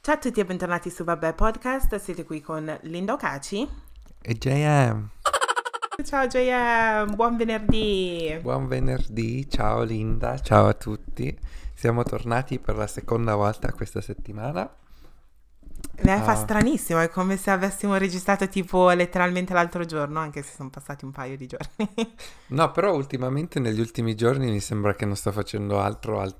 Ciao a tutti e bentornati su Vabbè Podcast, siete qui con Linda Ocaci. E JM. Ciao JM, buon venerdì. Buon venerdì, ciao Linda, ciao a tutti. Siamo tornati per la seconda volta questa settimana. Me fa Ah. stranissimo, è come se avessimo registrato tipo letteralmente l'altro giorno, anche se sono passati un paio di giorni. No, però ultimamente negli ultimi giorni mi sembra che non sto facendo altro al-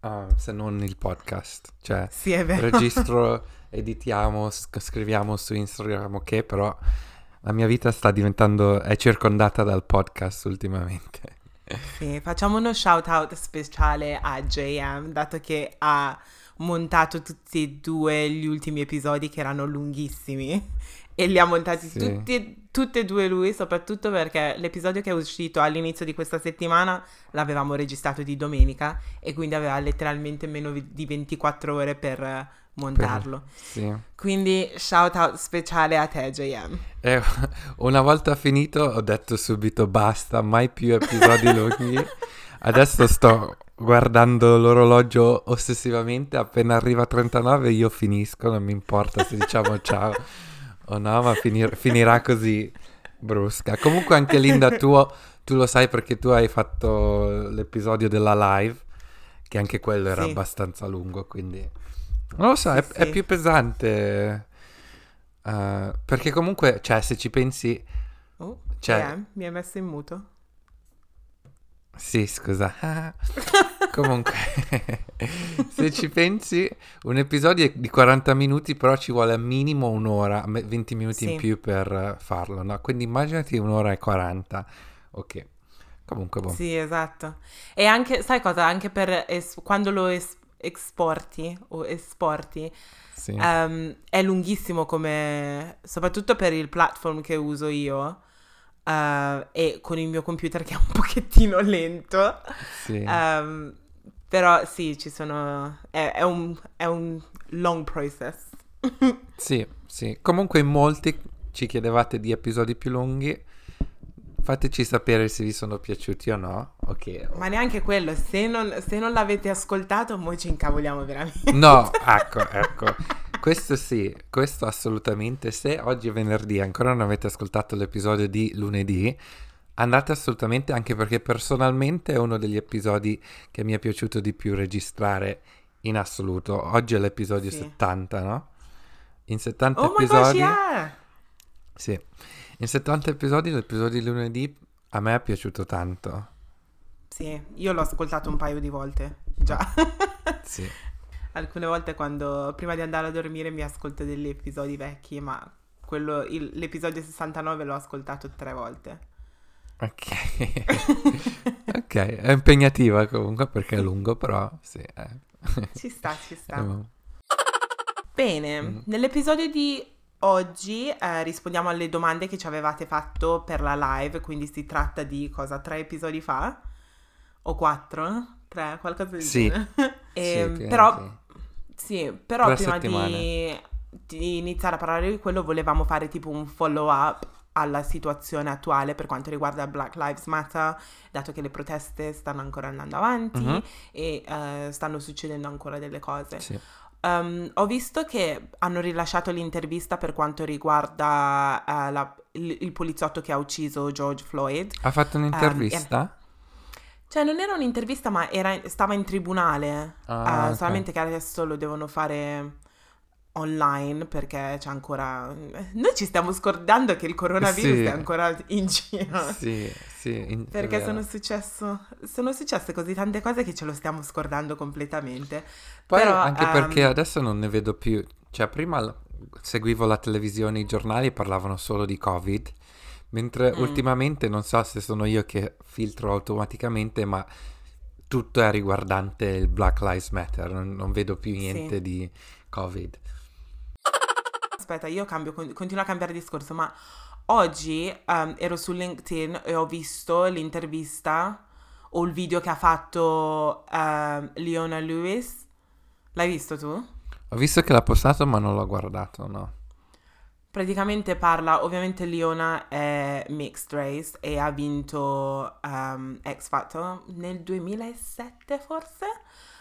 ah, se non il podcast. Cioè, sì, è vero. registro, editiamo, sc- scriviamo su Instagram, ok, però la mia vita sta diventando, è circondata dal podcast ultimamente. Sì, facciamo uno shout out speciale a JM, dato che ha montato tutti e due gli ultimi episodi che erano lunghissimi e li ha montati Sì. tutti, tutti e due lui, soprattutto perché l'episodio che è uscito all'inizio di questa settimana l'avevamo registrato di domenica e quindi aveva letteralmente meno di 24 ore per eh, montarlo. Sì. Quindi shout out speciale a te JM. E una volta finito ho detto subito basta, mai più episodi lunghi. Adesso sto guardando l'orologio ossessivamente, appena arriva a 39 io finisco, non mi importa se diciamo ciao o no, ma finir- finirà così brusca. Comunque anche Linda, tu, tu lo sai perché tu hai fatto l'episodio della live, che anche quello era Sì. abbastanza lungo, quindi... Non lo so, Sì, è, è sì. più pesante. eh, perché comunque, cioè, se ci pensi... Oh, Cioè- JM, mi hai messo in muto. Sì, scusa. Comunque, se ci pensi, un episodio è di 40 minuti, però ci vuole minimo un'ora, me- 20 minuti Sì. in più per farlo, no? Quindi immaginati un'ora e 40. Ok. Comunque, boh. Sì, esatto. E anche, sai cosa? Anche per es- quando lo es- esporti o esporti, Sì. ehm, è lunghissimo come, soprattutto per il platform che uso io eh, e con il mio computer che è un pochettino lento. sì. Ehm, però sì, ci sono, è, è un, è un long process. Sì, sì. Comunque in molti ci chiedevate di episodi più lunghi. Fateci sapere se vi sono piaciuti o no. Ok. Ma neanche quello, se non, se non l'avete ascoltato, noi ci incavoliamo veramente. No, ecco, ecco. Questo sì, questo assolutamente. Se oggi è venerdì ancora non avete ascoltato l'episodio di lunedì, andate assolutamente anche perché personalmente è uno degli episodi che mi è piaciuto di più registrare in assoluto. Oggi è l'episodio Sì. 70, no? In 70 Oh my gosh, episodi... yeah! Sì, in 70 episodi l'episodio di lunedì a me è piaciuto tanto. Sì, io l'ho ascoltato un paio di volte, già. Sì. Alcune volte quando prima di andare a dormire mi ascolto degli episodi vecchi, ma quello, il- l'episodio 69 l'ho ascoltato tre volte. Ok. ok, è impegnativa comunque perché è lungo, però sì. eh. Ci sta, ci sta. Eh, Bene, Mm. nell'episodio di oggi eh, rispondiamo alle domande che ci avevate fatto per la live, quindi si tratta di cosa, tre episodi fa? O quattro? Tre, qualcosa del Sì. Ehm, Sì, o però, meno sì, però Tre prima di, di iniziare a parlare di quello volevamo fare tipo un follow up alla situazione attuale per quanto riguarda Black Lives Matter, dato che le proteste stanno ancora andando avanti Mhm. e eh, stanno succedendo ancora delle cose. Sì. Um, ho visto che hanno rilasciato l'intervista per quanto riguarda eh, la- il, il poliziotto che ha ucciso George Floyd. Ha fatto Ehm, un'intervista? Cioè, non era un'intervista, ma era- stava in tribunale. Ah, eh, ok. Solamente che adesso lo devono fare online perché c'è ancora. Noi ci stiamo scordando che il coronavirus Sì. è ancora in giro. Sì, sì. in- Perché sono, successo- sono successe così tante cose che ce lo stiamo scordando completamente. Poi però, anche perché ehm, adesso non ne vedo più. Cioè, prima seguivo la televisione, i giornali parlavano solo di Covid. Mentre Mm. ultimamente, non so se sono io che filtro automaticamente, ma tutto è riguardante il Black Lives Matter. Non, non vedo più Sì. niente di Covid. Aspetta, io cambio, con- continuo a cambiare discorso, ma oggi ehm, ero su LinkedIn e ho visto l'intervista o il video che ha fatto ehm, Leona Lewis. L'hai visto tu? Ho visto che l'ha postato, ma non l'ho guardato, no. Praticamente parla, ovviamente Leona è mixed race e ha vinto um, X Factor nel 2007 forse?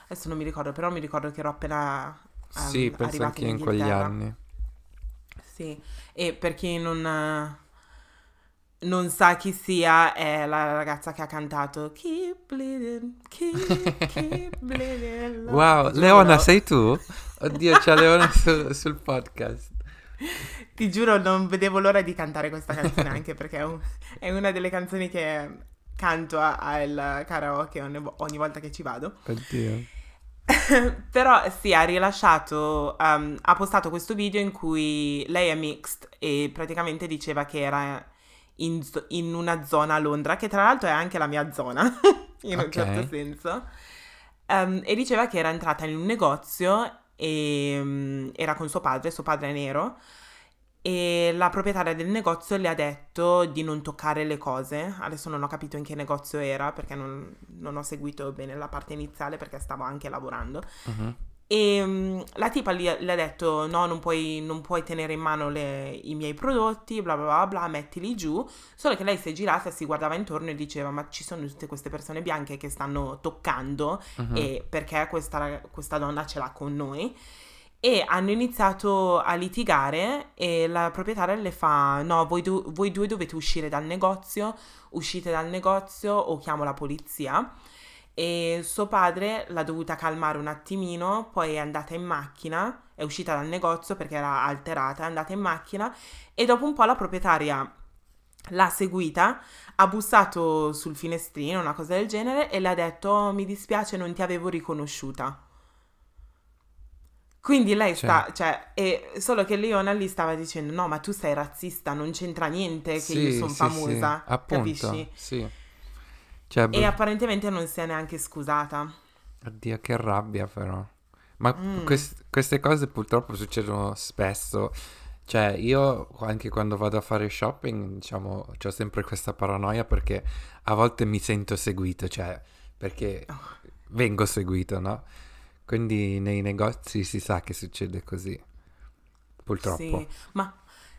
Adesso non mi ricordo, però mi ricordo che ero appena um, Sì, penso anche in in quegli anni. Sì, e per chi non, non sa chi sia, è la ragazza che ha cantato Keep bleeding, keep, keep bleeding. love". Wow, Leona, sei tu? Oddio, c'è Leona su- sul podcast. Ti giuro, non vedevo l'ora di cantare questa canzone anche perché è, un- è una delle canzoni che canto al karaoke ogni, ogni volta che ci vado. Oddio. Però sì, ha rilasciato, um, ha postato questo video in cui lei è mixed e praticamente diceva che era in, in una zona a Londra, che tra l'altro è anche la mia zona, in un Ok. certo senso. Um, e diceva che era entrata in un negozio e um, era con suo padre, suo padre è nero, e la proprietaria del negozio le ha detto di non toccare le cose. Adesso non ho capito in che negozio era perché non, non ho seguito bene la parte iniziale perché stavo anche lavorando. Mhm. E mm, la tipa gli- le ha detto: No, non puoi, non puoi tenere in mano le- i miei prodotti, bla bla bla bla, mettili giù. Solo che lei si è girata, si guardava intorno e diceva: Ma ci sono tutte queste persone bianche che stanno toccando Mhm. e perché questa, questa donna ce l'ha con noi? E hanno iniziato a litigare e la proprietaria le fa: No, voi, du- voi due dovete uscire dal negozio, uscite dal negozio o chiamo la polizia. E suo padre l'ha dovuta calmare un attimino, poi è andata in macchina, è uscita dal negozio perché era alterata, è andata in macchina e dopo un po' la proprietaria l'ha seguita, ha bussato sul finestrino, una cosa del genere, e le ha detto: "Oh, Mi dispiace, non ti avevo riconosciuta. Quindi lei Sì. sta, cioè, e solo che Leona gli stava dicendo: No, ma tu sei razzista, non c'entra niente che io Sì, sono sì, famosa, sì, appunto, capisci? sì. Cioè, E apparentemente non si è neanche scusata. oddio, che rabbia però. Ma Mm. quest- queste cose purtroppo succedono spesso. Cioè, io anche quando vado a fare shopping, diciamo, ho sempre questa paranoia perché a volte mi sento seguito, cioè, perché Oh. vengo seguito, no? Quindi nei negozi si sa che succede così, purtroppo. Sì, ma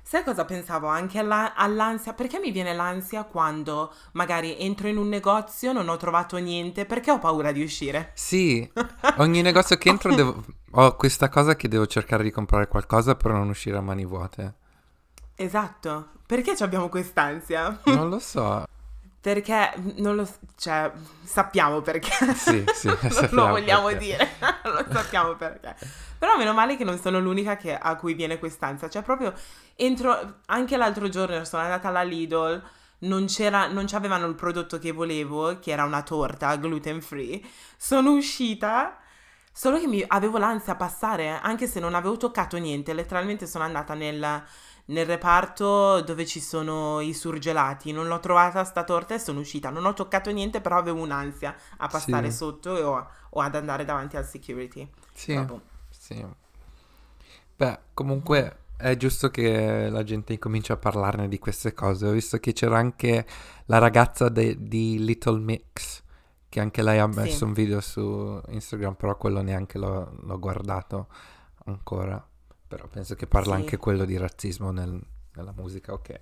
sai cosa pensavo? Anche alla- all'ansia, perché mi viene l'ansia quando magari entro in un negozio, non ho trovato niente, perché ho paura di uscire? Sì, ogni negozio che entro devo- ho questa cosa che devo cercare di comprare qualcosa per non uscire a mani vuote. Esatto, perché abbiamo quest'ansia? Non lo so. Perché non lo, cioè, sappiamo perché. Sì, sì, non lo vogliamo perché. dire, lo sappiamo perché. Però meno male che non sono l'unica che- a cui viene quest'ansia. Cioè, proprio entro, anche l'altro giorno sono andata alla Lidl, non c'era, non c'avevano il prodotto che volevo, che era una torta gluten free. Sono uscita, solo che mi, avevo l'ansia a passare, anche se non avevo toccato niente. Letteralmente sono andata nel, nel reparto dove ci sono i surgelati. Non l'ho trovata sta torta e sono uscita. Non ho toccato niente, però avevo un'ansia a passare Sì. sotto o, o ad andare davanti al security. Sì, sì. Beh, comunque è giusto che la gente incominci a parlarne di queste cose. Ho visto che c'era anche la ragazza de- di Little Mix, che anche lei ha Sì. messo un video su Instagram, però quello neanche l'ho, l'ho guardato ancora. Però penso che parla Sì. anche quello di razzismo nel- nella musica, ok.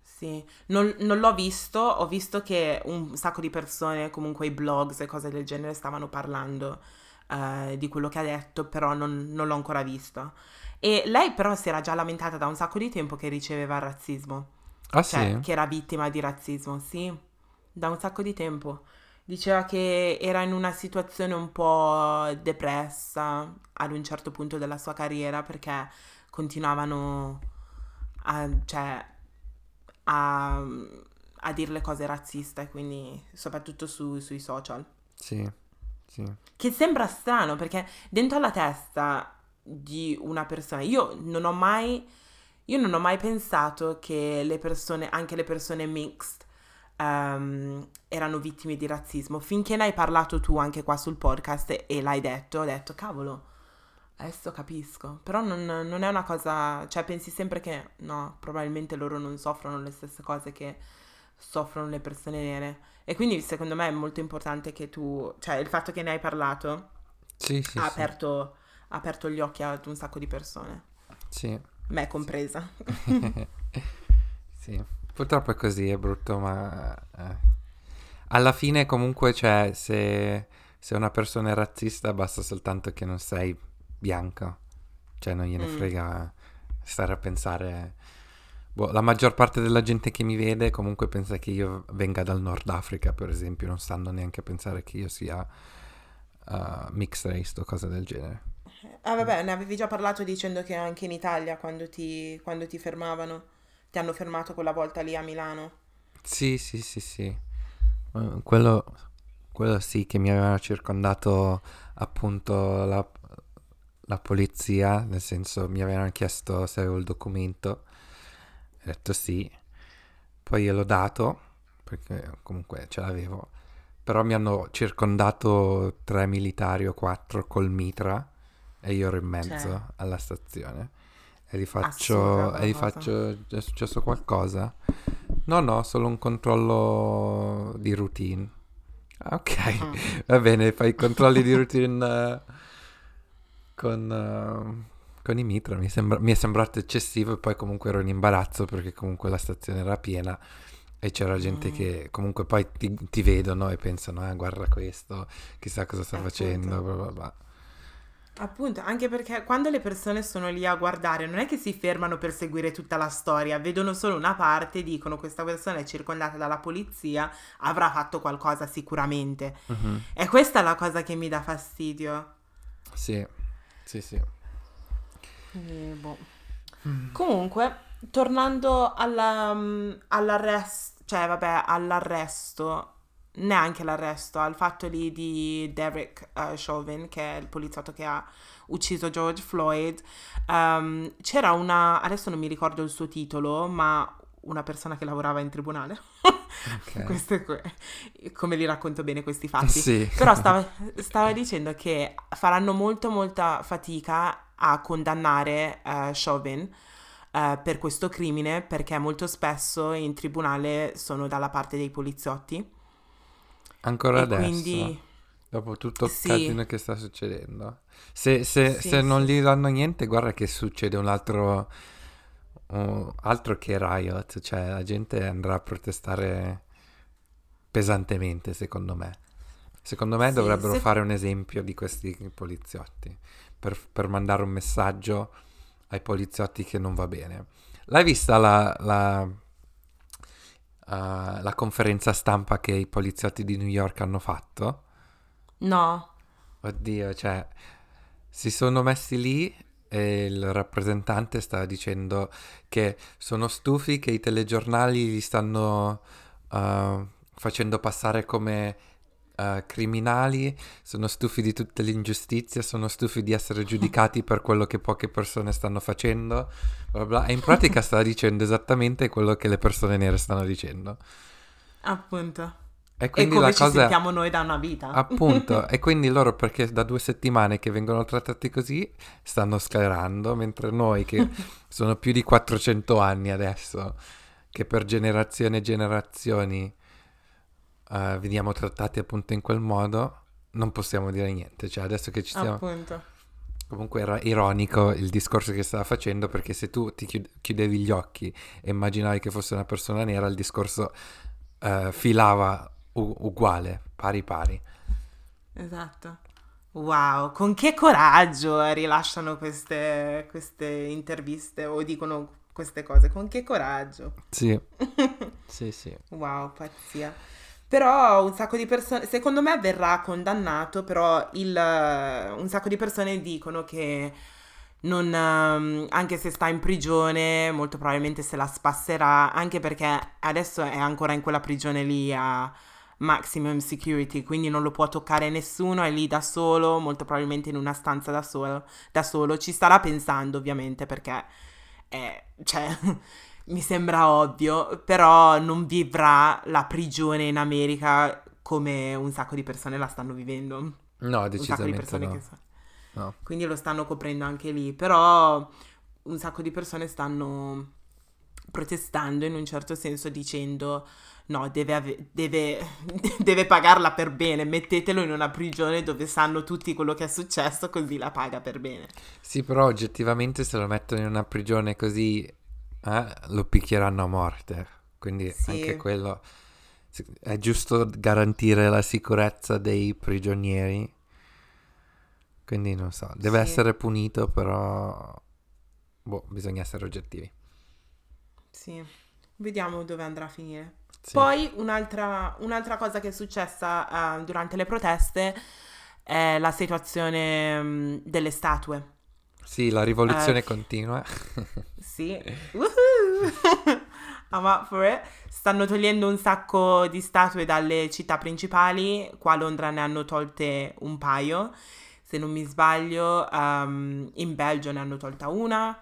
Sì, non, non l'ho visto, ho visto che un sacco di persone, comunque i blogs e cose del genere, stavano parlando eh, di quello che ha detto, però non, non l'ho ancora visto. E lei però si era già lamentata da un sacco di tempo che riceveva razzismo, Ah cioè sì? che era vittima di razzismo, sì, da un sacco di tempo. Diceva che era in una situazione un po' depressa ad un certo punto della sua carriera perché continuavano a, cioè, a, a dirle cose razziste, quindi soprattutto su- sui social. Sì, sì. Che sembra strano perché dentro la testa di una persona, io non ho mai, io non ho mai pensato che le persone, anche le persone mixed, ehm, erano vittime di razzismo. Finché ne hai parlato tu anche qua sul podcast e l'hai detto, ho detto, cavolo, adesso capisco. Però non, non è una cosa, cioè pensi sempre che no, probabilmente loro non soffrono le stesse cose che soffrono le persone nere. E quindi secondo me è molto importante che tu, cioè il fatto che ne hai parlato Sì, sì, ha sì. aperto, ha aperto gli occhi ad un sacco di persone. Sì, me compresa. sì, purtroppo è così, è brutto, ma eh. alla fine comunque, cioè, se, se, una persona è razzista basta soltanto che non sei bianco, cioè non gliene mm. frega stare a pensare... Boh, la maggior parte della gente che mi vede comunque pensa che io venga dal Nord Africa, per esempio, non stanno neanche a pensare che io sia uh, mixed race o cose del genere. Ah vabbè, ne avevi già parlato dicendo che anche in Italia quando ti, quando ti fermavano, ti hanno fermato quella volta lì a Milano. Sì, sì, sì, sì. Quello, quello sì che mi avevano circondato appunto la, la polizia, nel senso mi avevano chiesto se avevo il documento, ho detto sì, poi gliel'ho dato, perché comunque ce l'avevo, però mi hanno circondato tre militari o quattro col mitra e io ero in mezzo cioè. alla stazione. E gli faccio, e gli faccio, è successo qualcosa? No, no, solo un controllo di routine. Ah, ok, uh va bene, fai i controlli di routine uh, con, uh, con, i mitra. Mi, sembra, mi, è sembrato eccessivo e poi comunque ero in imbarazzo perché comunque la stazione era piena e c'era gente mm. che comunque poi ti, ti, vedono e pensano, ah, guarda questo, chissà cosa sta facendo, bla bla bla. Appunto, anche perché quando le persone sono lì a guardare, non è che si fermano per seguire tutta la storia, vedono solo una parte, dicono questa persona è circondata dalla polizia, avrà fatto qualcosa sicuramente. Uh-huh. E questa è la cosa che mi dà fastidio. Sì, sì, sì. E, boh. mm. Comunque, tornando alla, mm, all'arresto, cioè vabbè, all'arresto neanche l'arresto, al fatto lì di Derek uh, Chauvin, che è il poliziotto che ha ucciso George Floyd, um, c'era una, adesso non mi ricordo il suo titolo, ma una persona che lavorava in tribunale. Okay. È come li racconto bene questi fatti. Sì. Però stava, stava, dicendo che faranno molto molta fatica a condannare uh, Chauvin uh, per questo crimine perché molto spesso in tribunale sono dalla parte dei poliziotti Ancora e adesso? Quindi... Dopo tutto il sì. casino che sta succedendo. Se, se, sì, se sì. non gli danno niente, guarda che succede un altro... Uh, altro che riot. Cioè la gente andrà a protestare pesantemente, secondo me. Secondo me dovrebbero se... fare un esempio di questi poliziotti. Per, per, mandare un messaggio ai poliziotti che non va bene. L'hai vista la, la uh, la conferenza stampa che i poliziotti di New York hanno fatto? No. Oddio, cioè, si sono messi lì e il rappresentante stava dicendo che sono stufi che i telegiornali li stanno uh, facendo passare come uh, criminali, sono stufi di tutte le ingiustizie, sono stufi di essere giudicati per quello che poche persone stanno facendo, bla bla. E in pratica stava dicendo esattamente quello che le persone nere stanno dicendo. Appunto. E, quindi e la ci cosa... sentiamo noi da una vita. Appunto, e quindi loro perché da due settimane che vengono trattati così stanno sclerando, mentre noi che sono più di 400 anni adesso, che per generazioni e generazioni uh, veniamo trattati appunto in quel modo, non possiamo dire niente. Cioè, adesso che ci stiamo... Appunto. Comunque era ironico il discorso che stava facendo perché se tu ti chiudevi gli occhi e immaginavi che fosse una persona nera, il discorso uh, filava u- uguale, pari pari. Esatto. Wow, con che coraggio rilasciano queste, queste interviste o dicono queste cose, con che coraggio. Sì, sì, sì. Wow, pazzia. Però un sacco di persone, secondo me verrà condannato, però il, un sacco di persone dicono che non, um, anche se sta in prigione, molto probabilmente se la spasserà, anche perché adesso è ancora in quella prigione lì a maximum security, quindi non lo può toccare nessuno, è lì da solo, molto probabilmente in una stanza da solo, da solo. ci starà pensando ovviamente perché è, cioè, mi sembra ovvio, però non vivrà la prigione in America come un sacco di persone la stanno vivendo. No, decisamente no. So. no. Quindi lo stanno coprendo anche lì, però un sacco di persone stanno protestando in un certo senso dicendo no, deve, ave- deve, deve pagarla per bene, mettetelo in una prigione dove sanno tutti quello che è successo, così la paga per bene. Sì, però oggettivamente se lo mettono in una prigione così eh, lo picchieranno a morte. Quindi Sì. anche quello è giusto garantire la sicurezza dei prigionieri. Quindi non so, deve Sì. essere punito, però boh, bisogna essere oggettivi. Sì, vediamo dove andrà a finire. Sì. Poi un'altra, un'altra cosa che è successa eh, durante le proteste è la situazione mm, delle statue. Sì, la rivoluzione Eh, continua. Sì. Woohoo! I'm up for it. Stanno togliendo un sacco di statue dalle città principali. Qua a Londra ne hanno tolte un paio. Se non mi sbaglio, ehm, in Belgio ne hanno tolta una.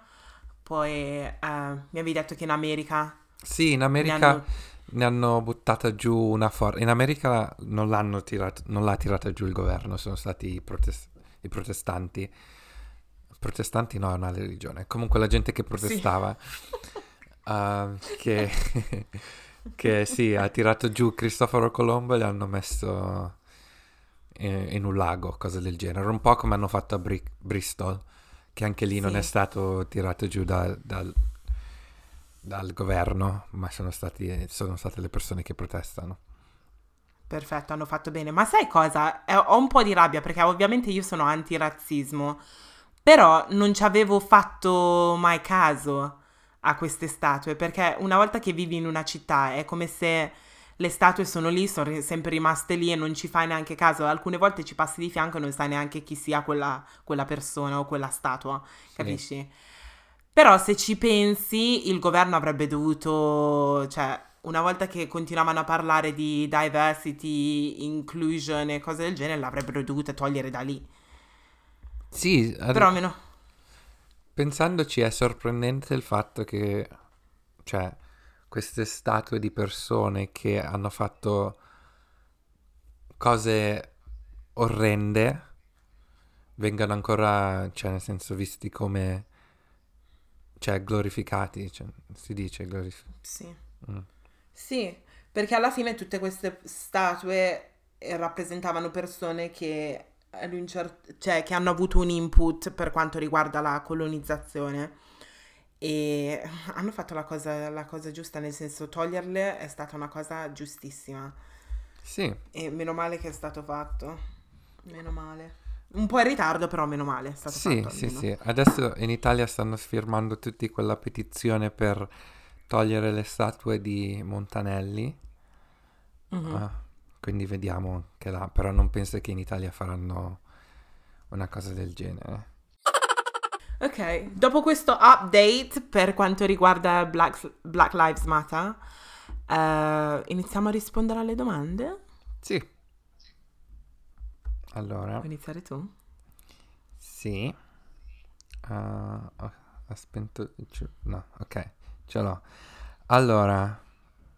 Poi eh, mi avevi detto che in America Sì, in ne America hanno... ne hanno buttata giù una forza. In America non l'hanno tirato, non l'ha tirata giù il governo, sono stati i, protes- i protestanti. Protestanti no, è una religione. Comunque la gente che Sì. protestava, ah, che, che sì, ha tirato giù Cristoforo Colombo e li hanno messo in, in un lago, cose del genere. Un po' come hanno fatto a Bri- Bristol, che anche lì non è Sì. stato tirato giù da- dal, dal governo, ma sono, stati, sono state le persone che protestano. Perfetto, hanno fatto bene. Ma sai cosa? Eh, ho un po' di rabbia perché ovviamente io sono antirazzismo, però non ci avevo fatto mai caso a queste statue perché una volta che vivi in una città è come se le statue sono lì, sono sempre rimaste lì e non ci fai neanche caso. Alcune volte ci passi di fianco e non sai neanche chi sia quella, quella persona o quella statua, Sì. capisci? Però se ci pensi, il governo avrebbe dovuto, cioè, una volta che continuavano a parlare di diversity, inclusion e cose del genere, l'avrebbero dovuta togliere da lì. Sì, ad- Però almeno, pensandoci è sorprendente il fatto che, cioè, queste statue di persone che hanno fatto cose orrende vengano ancora, cioè, nel senso, visti come, cioè, glorificati, cioè, si dice glorificati. sì. Mm. Sì, perché alla fine tutte queste statue eh, rappresentavano persone che, cioè, che hanno avuto un input per quanto riguarda la colonizzazione e hanno fatto la cosa, la cosa giusta, nel senso toglierle è stata una cosa giustissima Sì, e meno male che è stato fatto, meno male. Un po' in ritardo, però meno male è stato sì, fatto sì, almeno. sì. Adesso in Italia stanno firmando tutti quella petizione per togliere le statue di Montanelli. Mhm. Ah, quindi vediamo che là, però non penso che in Italia faranno una cosa del genere. Ok, dopo questo update per quanto riguarda Black, Black Lives Matter, eh, iniziamo a rispondere alle domande? Sì. Allora, Vuoi iniziare tu? sì. Ah, ho, spento No, ok, ce l'ho. Allora,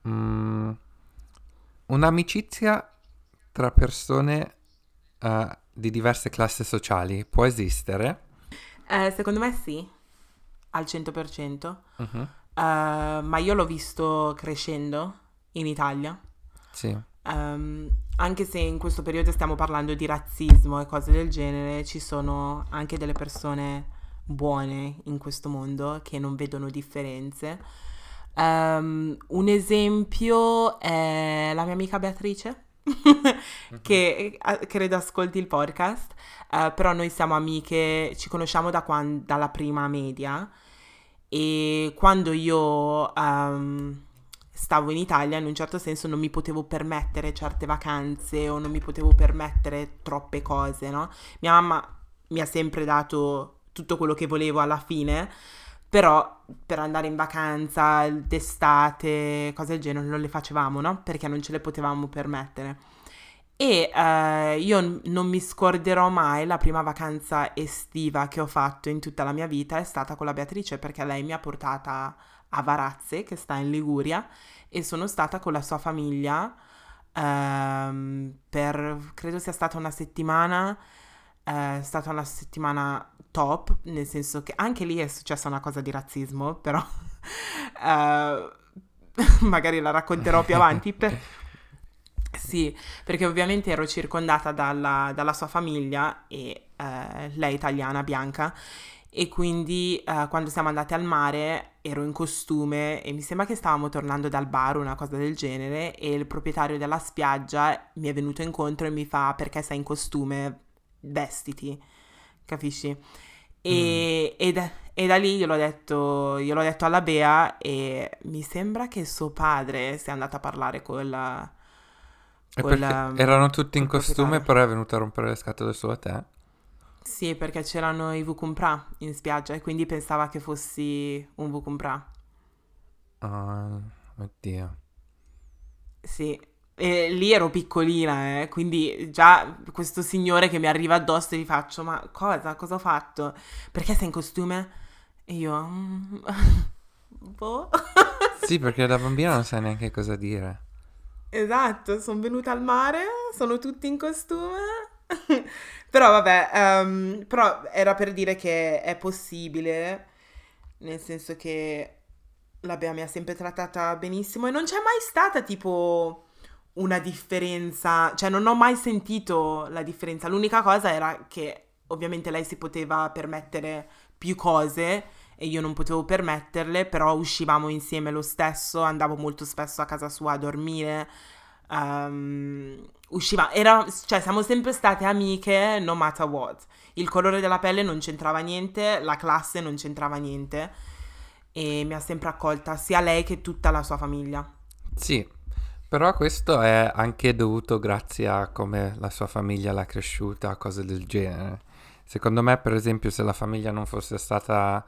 mm, un'amicizia tra persone eh, di diverse classi sociali può esistere? Eh, secondo me sì, al 100%, Mhm, eh, ma io l'ho visto crescendo in Italia. Sì, Ehm, anche se in questo periodo stiamo parlando di razzismo e cose del genere, ci sono anche delle persone buone in questo mondo che non vedono differenze. Ehm, un esempio è la mia amica Beatrice, che credo ascolti il podcast, eh, però noi siamo amiche, ci conosciamo da quan- dalla prima media e quando io ehm, stavo in Italia in un certo senso non mi potevo permettere certe vacanze o non mi potevo permettere troppe cose, no? Mia mamma mi ha sempre dato tutto quello che volevo alla fine, però per andare in vacanza d'estate, cose del genere, non le facevamo, no? Perché non ce le potevamo permettere. E eh, io non mi scorderò mai la prima vacanza estiva che ho fatto in tutta la mia vita è stata con la Beatrice perché lei mi ha portata a Varazze, che sta in Liguria, e sono stata con la sua famiglia ehm, per, credo sia stata una settimana, è stata una settimana top, nel senso che anche lì è successa una cosa di razzismo, però eh, magari la racconterò più avanti. Per... Sì, perché ovviamente ero circondata dalla, dalla sua famiglia e eh, lei italiana, bianca, e quindi eh, quando siamo andate al mare ero in costume e mi sembra che stavamo tornando dal bar, una cosa del genere, e il proprietario della spiaggia mi è venuto incontro e mi fa perché sei in costume, vestiti, capisci? E, mm. e, da, e, da, lì gliel'ho detto, gliel'ho detto alla Bea e mi sembra che suo padre sia andato a parlare con la... Con la erano tutti in costume però è venuto a rompere le scatole su a te? Sì, perché c'erano i Vukumpra in spiaggia e quindi pensava che fossi un Vukumpra. Oh, oddio. Sì, e lì ero piccolina, eh, quindi già questo signore che mi arriva addosso e gli faccio, ma cosa? Cosa ho fatto? Perché sei in costume? E io... Mm, boh. sì, perché da bambina non sai neanche cosa dire. Esatto, sono venuta al mare, sono tutti in costume però vabbè, um, però era per dire che è possibile, nel senso che la Bea mi ha sempre trattata benissimo e non c'è mai stata tipo una differenza, cioè non ho mai sentito la differenza. L'unica cosa era che ovviamente lei si poteva permettere più cose e io non potevo permetterle, però uscivamo insieme lo stesso, andavo molto spesso a casa sua a dormire. Um, usciva, era, cioè siamo sempre state amiche no matter what. Il colore della pelle non c'entrava niente, la classe non c'entrava niente e mi ha sempre accolta sia lei che tutta la sua famiglia. Sì, però questo è anche dovuto grazie a come la sua famiglia l'ha cresciuta, cose del genere. Secondo me, per esempio, se la famiglia non fosse stata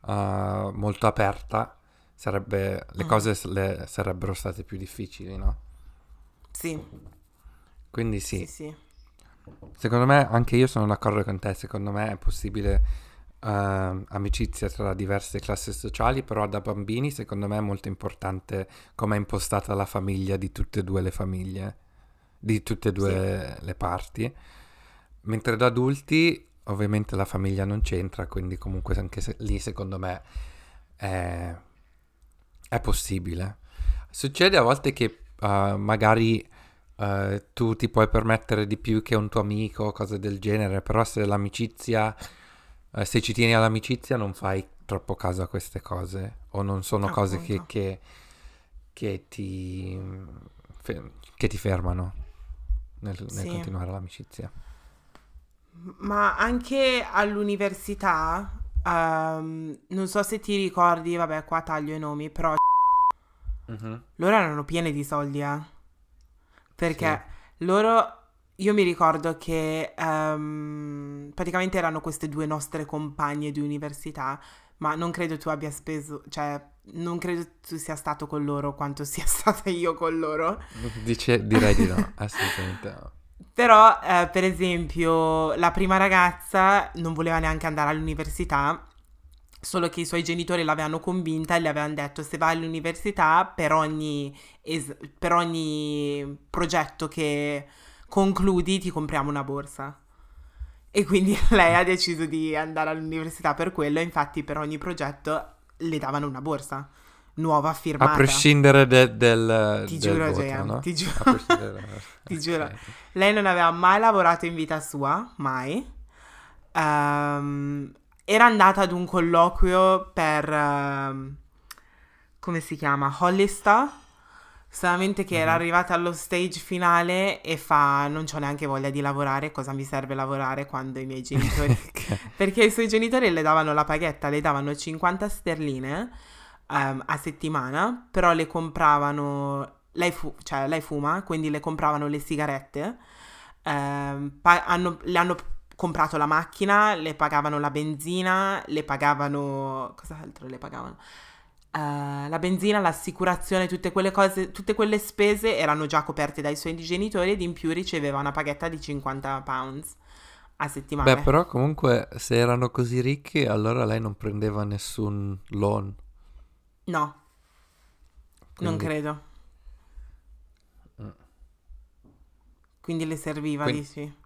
uh, molto aperta, sarebbe, le mm. cose le, sarebbero state più difficili, no? Sì. Quindi sì. Sì, sì. Secondo me, anche io sono d'accordo con te, secondo me è possibile uh, amicizia tra diverse classi sociali, però da bambini secondo me è molto importante come è impostata la famiglia di tutte e due le famiglie, di tutte e due sì. le parti. Mentre da adulti ovviamente la famiglia non c'entra, quindi comunque anche se, lì secondo me è, è possibile. Succede a volte che uh, magari uh, tu ti puoi permettere di più che un tuo amico, cose del genere, però se l'amicizia, uh, se ci tieni all'amicizia non fai troppo caso a queste cose o non sono Appunto. cose che, che, che, ti, che ti fermano nel, nel sì. continuare l'amicizia. Ma anche all'università, um, non so se ti ricordi, vabbè qua taglio i nomi, però uh-huh. loro erano pieni di soldi, eh. Perché sì. loro, io mi ricordo che um, praticamente erano queste due nostre compagne di università, ma non credo tu abbia speso, cioè non credo tu sia stato con loro quanto sia stata io con loro. Dice, direi di no, assolutamente no. Però, eh, per esempio, la prima ragazza non voleva neanche andare all'università solo che i suoi genitori l'avevano convinta e le avevano detto se vai all'università per ogni, es- per ogni progetto che concludi ti compriamo una borsa. E quindi lei ha deciso di andare all'università per quello, infatti per ogni progetto le davano una borsa nuova firmata. A prescindere de- del Ti del giuro, voto, Gian, no? ti giuro. ti giuro. Lei non aveva mai lavorato in vita sua, mai. Um, era andata ad un colloquio per, uh, come si chiama, Hollister, solamente che mm-hmm. era mhm. arrivata allo stage finale e fa non ho neanche voglia di lavorare, cosa mi serve lavorare quando i miei genitori... Perché i suoi genitori le davano la paghetta, le davano 50 sterline um, a settimana, però le compravano... Lei, fu- cioè, lei fuma, quindi le compravano le sigarette. Um, pa- hanno, le hanno comprato la macchina, le pagavano la benzina, le pagavano... cos'altro le pagavano? Uh, la benzina, l'assicurazione, tutte quelle cose, tutte quelle spese erano già coperte dai suoi genitori ed in più riceveva una paghetta di 50 pounds a settimana. Beh, però comunque se erano così ricchi, allora lei non prendeva nessun loan. No, Quindi... non credo. Mm. Quindi le serviva, Quindi... dici?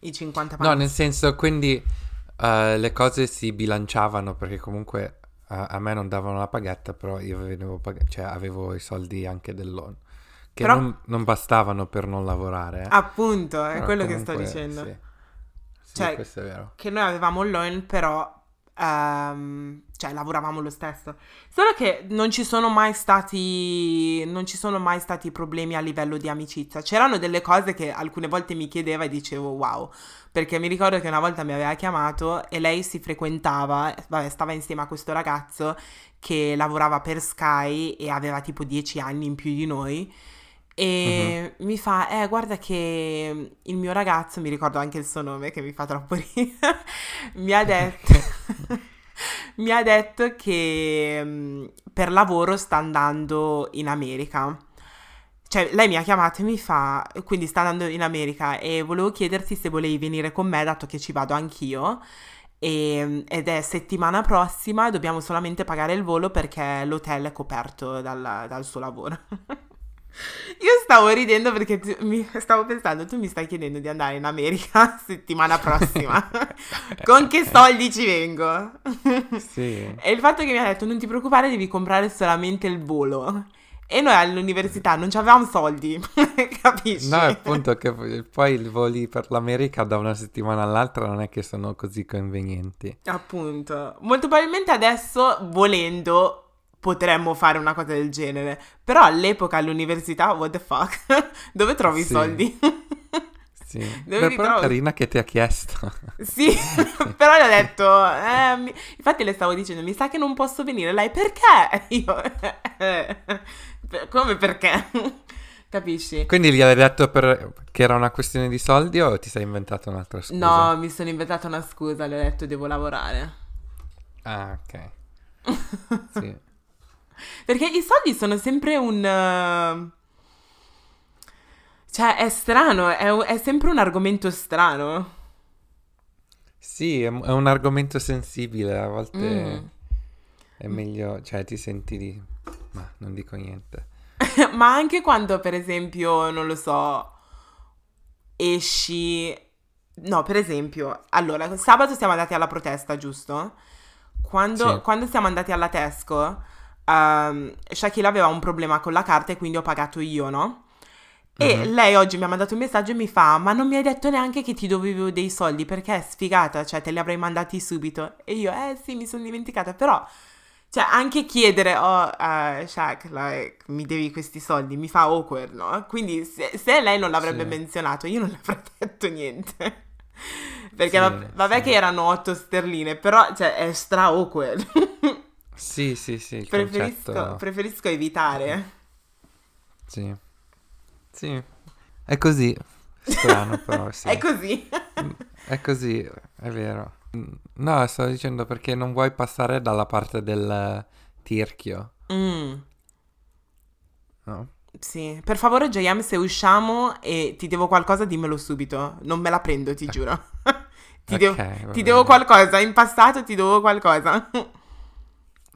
I 50 pounds. No, nel senso, quindi uh, le cose si bilanciavano perché comunque a, a me non davano la paghetta, però io avevo, pag- cioè, avevo i soldi anche del loan. Che Però- non, non bastavano per non lavorare. eh. Appunto, è Però quello che sto comunque, dicendo. Sì, Sì, Cioè, questo è vero. che noi avevamo il loan, però ehm, cioè lavoravamo lo stesso. Solo che non ci sono mai stati non ci sono mai stati problemi a livello di amicizia. C'erano delle cose che alcune volte mi chiedeva e dicevo wow, perché mi ricordo che una volta mi aveva chiamato e lei si frequentava, vabbè, stava insieme a questo ragazzo che lavorava per Sky e aveva tipo 10 anni in più di noi. E mi fa, eh, guarda che il mio ragazzo, mi ricordo anche il suo nome che mi fa troppo ridere, mi ha detto, mi ha detto che mm, per lavoro sta andando in America. Cioè, lei mi ha chiamato e mi fa, quindi sta andando in America e volevo chiederti se volevi venire con me, dato che ci vado anch'io. E- ed è settimana prossima, dobbiamo solamente pagare il volo perché l'hotel è coperto dal, dal suo lavoro. Io stavo ridendo perché tu- mi, stavo pensando, tu mi stai chiedendo di andare in America settimana prossima. Con che soldi ci vengo? Sì. E il fatto che mi ha detto non ti preoccupare, devi comprare solamente il volo. E noi all'università non avevamo soldi, capisci? No, appunto che poi i voli per l'America da una settimana all'altra non è che sono così convenienti. Appunto. Molto probabilmente adesso, volendo, potremmo fare una cosa del genere. Però all'epoca all'università, what the fuck? Dove trovi i Sì. soldi? Sì. Dove Beh, però trovi? carina che ti ha chiesto. Sì, però le ho detto, eh, mi- infatti le stavo dicendo, mi sa che non posso venire. Lei, perché? Io, "Eh, per- come perché? Capisci? Quindi gli hai detto per- che era una questione di soldi o ti sei inventato un'altra scusa? No, mi sono inventata una scusa, le ho detto devo lavorare. Ah, ok. Sì. Perché i soldi sono sempre un... eh, Cioè, è strano, è, un- è sempre un argomento strano. Sì, è, è un argomento sensibile, a volte Mm. è meglio, cioè ti senti di... Ma non dico niente. Ma anche quando, per esempio, non lo so, esci... No, per esempio, allora, sabato siamo andati alla protesta, giusto? Quando, Sì. quando siamo andati alla Tesco, ehm, Shakira aveva un problema con la carta e quindi ho pagato io, no? E Mhm. lei oggi mi ha mandato un messaggio e mi fa: Ma non mi hai detto neanche che ti dovevo dei soldi perché è sfigata, cioè te li avrei mandati subito. E io, eh sì, mi sono dimenticata. Però, cioè, anche chiedere, oh, eh, Shaq, like, mi devi questi soldi, mi fa awkward, no? Quindi, se, se lei non l'avrebbe Sì. menzionato, io non le avrei detto niente. Perché Sì, vabb- vabbè sì. che erano 8 sterline, però, cioè, è stra awkward. Sì, sì, sì, preferisco, concetto... preferisco evitare. Sì. Sì. È così. Strano però, sì. È così. È così, è vero. No, sto dicendo perché non vuoi passare dalla parte del tirchio, Mm. no? Sì, per favore JM se usciamo e ti devo qualcosa dimmelo subito, non me la prendo, ti giuro. ti Ok, devo, ti devo qualcosa, in passato ti devo qualcosa.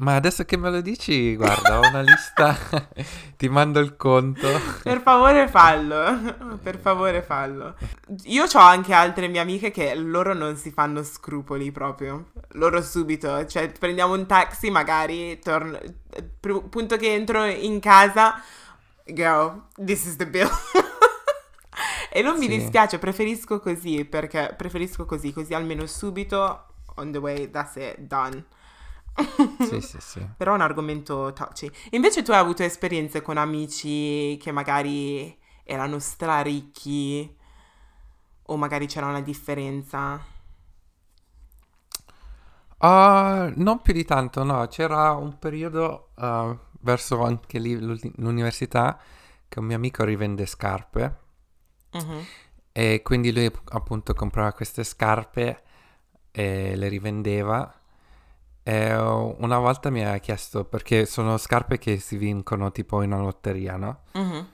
Ma adesso che me lo dici, guarda, ho una lista, ti mando il conto. per favore fallo, per favore fallo. Io ho anche altre mie amiche che loro non si fanno scrupoli proprio, loro subito, cioè prendiamo un taxi magari, torno, pr- punto che entro in casa, girl, this is the bill. E non mi Sì. dispiace, preferisco così, perché preferisco così, così almeno subito, on the way, that's it, done. Sì, sì, sì. Però è un argomento touchy. Invece tu hai avuto esperienze con amici che magari erano straricchi o magari c'era una differenza? Ah, non più di tanto, no. C'era un periodo ah, verso anche lì l'università che un mio amico rivende scarpe Mhm. e quindi lui appunto comprava queste scarpe e le rivendeva. E una volta mi ha chiesto perché sono scarpe che si vincono tipo in una lotteria, no? Mhm.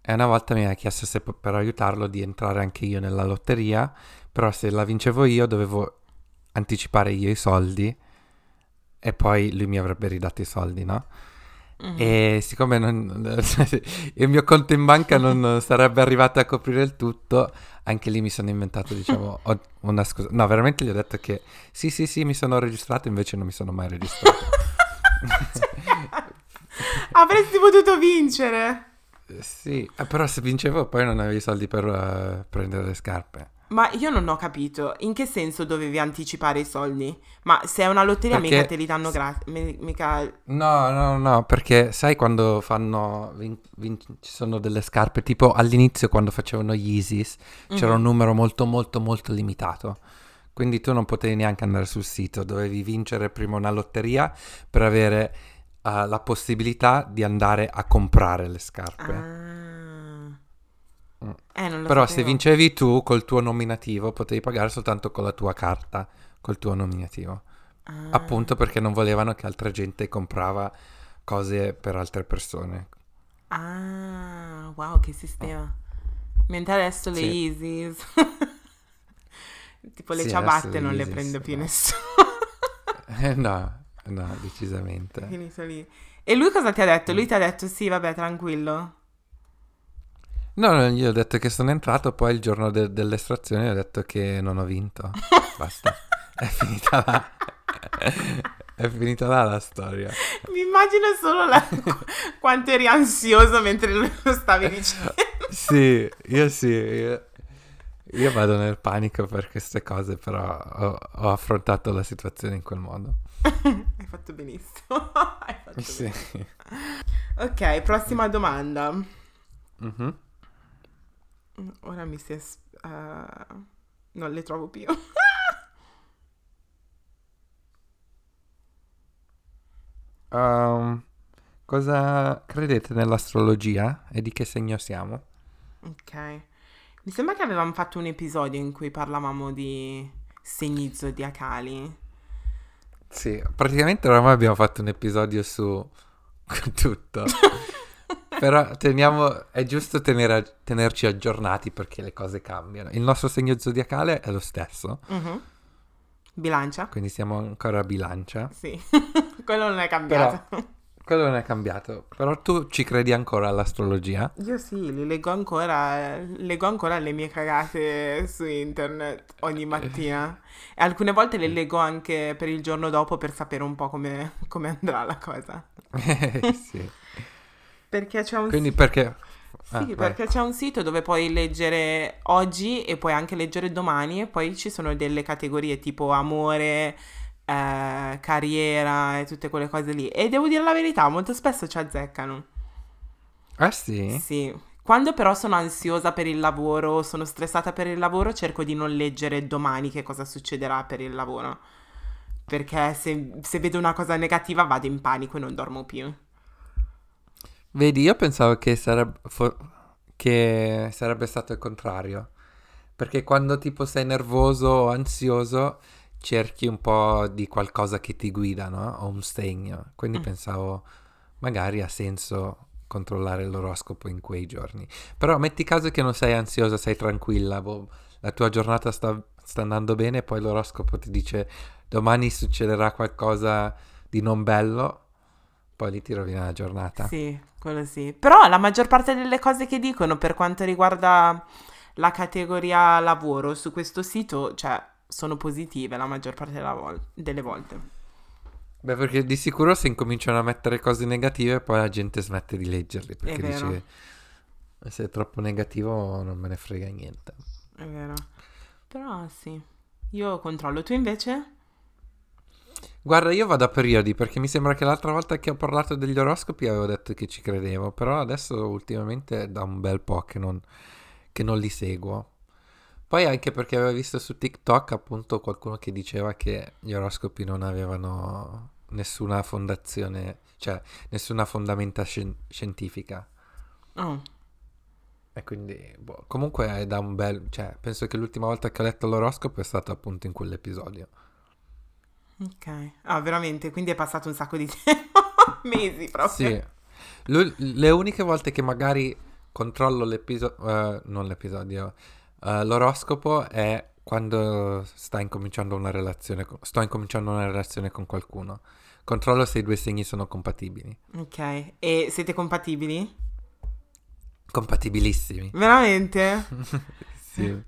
E una volta mi ha chiesto se per aiutarlo di entrare anche io nella lotteria, però se la vincevo io dovevo anticipare io i soldi e poi lui mi avrebbe ridato i soldi, no? E siccome non- il mio conto in banca non sarebbe arrivato a coprire il tutto, anche lì mi sono inventato, diciamo, una scusa. No, veramente gli ho detto che sì, sì, sì, mi sono registrato, invece non mi sono mai registrato. Avresti potuto vincere. Sì, eh, però se vincevo poi non avevi soldi per eh, prendere le scarpe. Ma io non ho capito, in che senso dovevi anticipare i soldi? Ma se è una lotteria Perché mica te li danno gratis, mica... No, no, no, perché sai quando fanno, vin- vin- ci sono delle scarpe, tipo all'inizio quando facevano gli Yeezys, c'era Mhm. un numero molto molto molto limitato. Quindi tu non potevi neanche andare sul sito, dovevi vincere prima una lotteria per avere eh, la possibilità di andare a comprare le scarpe. Ah. Eh, Però se sapevo. vincevi tu col tuo nominativo, potevi pagare soltanto con la tua carta, col tuo nominativo. Ah. Appunto perché non volevano che altra gente comprava cose per altre persone. Ah, wow, che sistema. Mentre adesso le Sì. Yeezys... tipo le Sì, ciabatte non le prende più no. nessuno. Eh, no, no, decisamente. Finito lì. E lui cosa ti ha detto? Lui ti ha detto sì, vabbè, tranquillo. No, no, io ho detto che sono entrato, poi il giorno de- dell'estrazione ho detto che non ho vinto. Basta. È finita là. È finita là la storia. Mi immagino solo la- qu- quanto eri ansioso mentre lui lo stavi dicendo. Sì, io sì. Io, io vado nel panico per queste cose, però ho, ho affrontato la situazione in quel modo. Hai fatto benissimo. Hai fatto Sì. benissimo. Ok, prossima domanda. Mhm. Ora mi si è... eh, non le trovo più. Um, cosa credete nell'astrologia e di che segno siamo? Ok. Mi sembra che avevamo fatto un episodio in cui parlavamo di segni zodiacali. Sì, praticamente oramai abbiamo fatto un episodio su tutto. Però teniamo, è giusto tenere- tenerci aggiornati perché le cose cambiano. Il nostro segno zodiacale è lo stesso, Mhm. Bilancia? quindi siamo ancora a bilancia. Sì, quello non è cambiato. Quello non è cambiato. Però tu ci credi ancora all'astrologia? Io sì, li leggo ancora, leggo ancora le mie cagate su internet ogni mattina. E alcune volte le leggo anche per il giorno dopo per sapere un po' come, come andrà la cosa. sì. Perché c'è un Quindi perché... Sì, Ah, vai. perché c'è un sito dove puoi leggere oggi e puoi anche leggere domani e poi ci sono delle categorie tipo amore, eh, carriera e tutte quelle cose lì. E devo dire la verità, molto spesso ci azzeccano. Ah sì? Sì. Quando però sono ansiosa per il lavoro, sono stressata per il lavoro, cerco di non leggere domani che cosa succederà per il lavoro. Perché se, se vedo una cosa negativa vado in panico e non dormo più. Vedi, io pensavo che sarebbe, fo- che sarebbe stato il contrario. Perché quando tipo sei nervoso o ansioso cerchi un po' di qualcosa che ti guida, no? O un segno. Quindi Mm. pensavo magari ha senso controllare l'oroscopo in quei giorni. Però metti caso che non sei ansiosa, sei tranquilla, boh, la tua giornata sta, sta andando bene e poi l'oroscopo ti dice domani succederà qualcosa di non bello, poi lì ti rovina la giornata. Sì, quello sì. Però la maggior parte delle cose che dicono per quanto riguarda la categoria lavoro su questo sito, cioè, sono positive la maggior parte vol- delle volte. Beh, perché di sicuro se incominciano a mettere cose negative, poi la gente smette di leggerli, perché dice se è troppo negativo non me ne frega niente. È vero. Però sì. Io controllo. Tu invece? Guarda, io vado a periodi, perché mi sembra che l'altra volta che ho parlato degli oroscopi avevo detto che ci credevo, però adesso ultimamente è da un bel po' che non, che non li seguo. Poi anche perché avevo visto su TikTok appunto qualcuno che diceva che gli oroscopi non avevano nessuna fondazione, cioè nessuna fondamenta scien- scientifica. Oh, E quindi, boh, comunque è da un bel... Cioè, penso che l'ultima volta che ho letto l'oroscopo è stato appunto in quell'episodio. Ok. Ah, veramente? Quindi è passato un sacco di tempo. Mesi proprio. Sì. L'u- le uniche volte che magari controllo l'episodio... non l'episodio. eh, l'oroscopo è quando sta incominciando una relazione... con- sto incominciando una relazione con qualcuno. Controllo se i due segni sono compatibili. Ok. E siete compatibili? Compatibilissimi. Veramente? sì.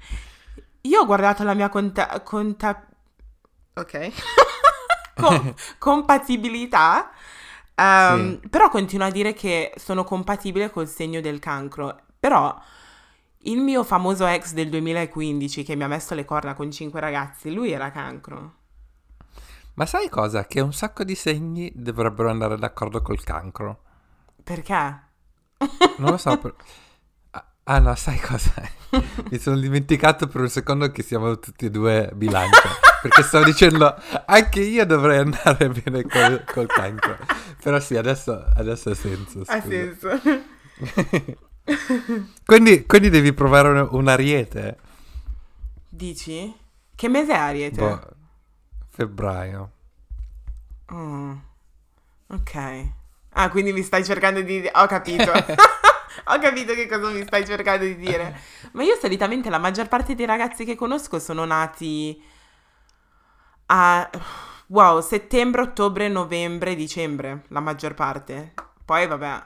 Io ho guardato la mia conta... conta... Ok. Com- compatibilità Um, sì. Però continua a dire che sono compatibile col segno del cancro. Però il mio famoso ex del 2015 che mi ha messo le corna con cinque ragazzi, lui era cancro. Ma sai cosa? Che un sacco di segni dovrebbero andare d'accordo col cancro. Perché? Non lo so. Per... Ah no, sai cosa? Mi sono dimenticato per un secondo che siamo tutti e due bilancia. Perché stavo dicendo anche io dovrei andare bene col, col cancro. Però sì, adesso, adesso ha senso. Scusa. Ha senso. quindi, quindi, devi provare un, un, ariete. Dici? Che mese è ariete? Boh, febbraio. Mm. Ok. Ah, quindi mi stai cercando di... Ho capito. Ho capito che cosa mi stai cercando di dire. Ma io solitamente la maggior parte dei ragazzi che conosco sono nati a wow, settembre, ottobre, novembre, dicembre, la maggior parte. Poi vabbè.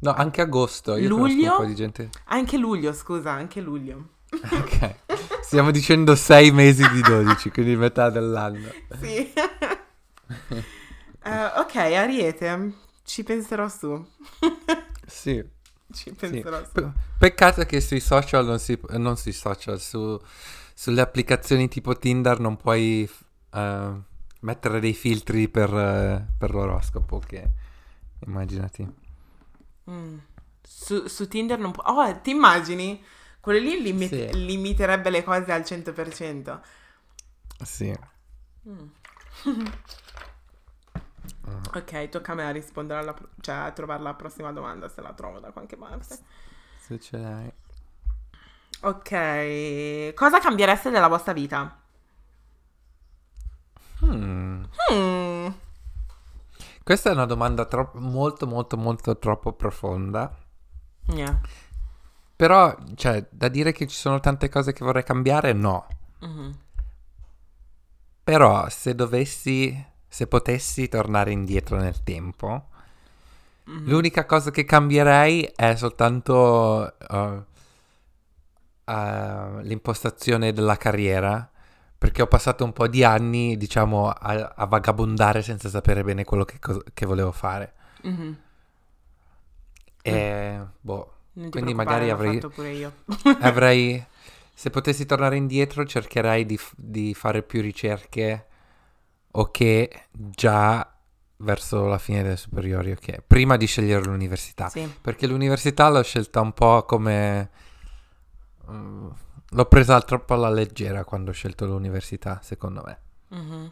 No, anche agosto. Io luglio. Un po' di gente. Anche luglio, scusa, anche luglio. Ok. Stiamo dicendo sei mesi di 12, quindi metà dell'anno. Sì. uh, ok, Ariete, ci penserò su. sì. Ci penserò sì. su. peccato che sui social non si... non sui social, su, sulle applicazioni tipo Tinder non puoi uh, mettere dei filtri per, uh, per, l'oroscopo che immaginati. Mm. Su, su, Tinder non può... Oh, ti immagini? Quello lì limi- sì. limiterebbe le cose al 100%. Sì. Mm. ok, tocca a me a rispondere alla... Pro- cioè a trovare la prossima domanda se la trovo da qualche parte. Se ce l'hai. Ok, cosa cambiereste della vostra vita? Hmm. Hmm. Questa è una domanda troppo, molto, molto, molto troppo profonda. Yeah. Però, cioè, da dire che ci sono tante cose che vorrei cambiare, no. Mm-hmm. Però, se dovessi, se potessi tornare indietro nel tempo, mm-hmm. l'unica cosa che cambierei è soltanto uh, uh, l'impostazione della carriera perché ho passato un po' di anni, diciamo, a, a vagabondare senza sapere bene quello che, che volevo fare. Mm-hmm. E, mm. boh, quindi magari avrei... avrei... Se potessi tornare indietro cercherei di, di fare più ricerche o che già verso la fine delle superiori, ok? Prima di scegliere l'università. Sì. Perché l'università l'ho scelta un po' come... Um, L'ho presa troppo alla leggera quando ho scelto l'università, secondo me. Mm-hmm.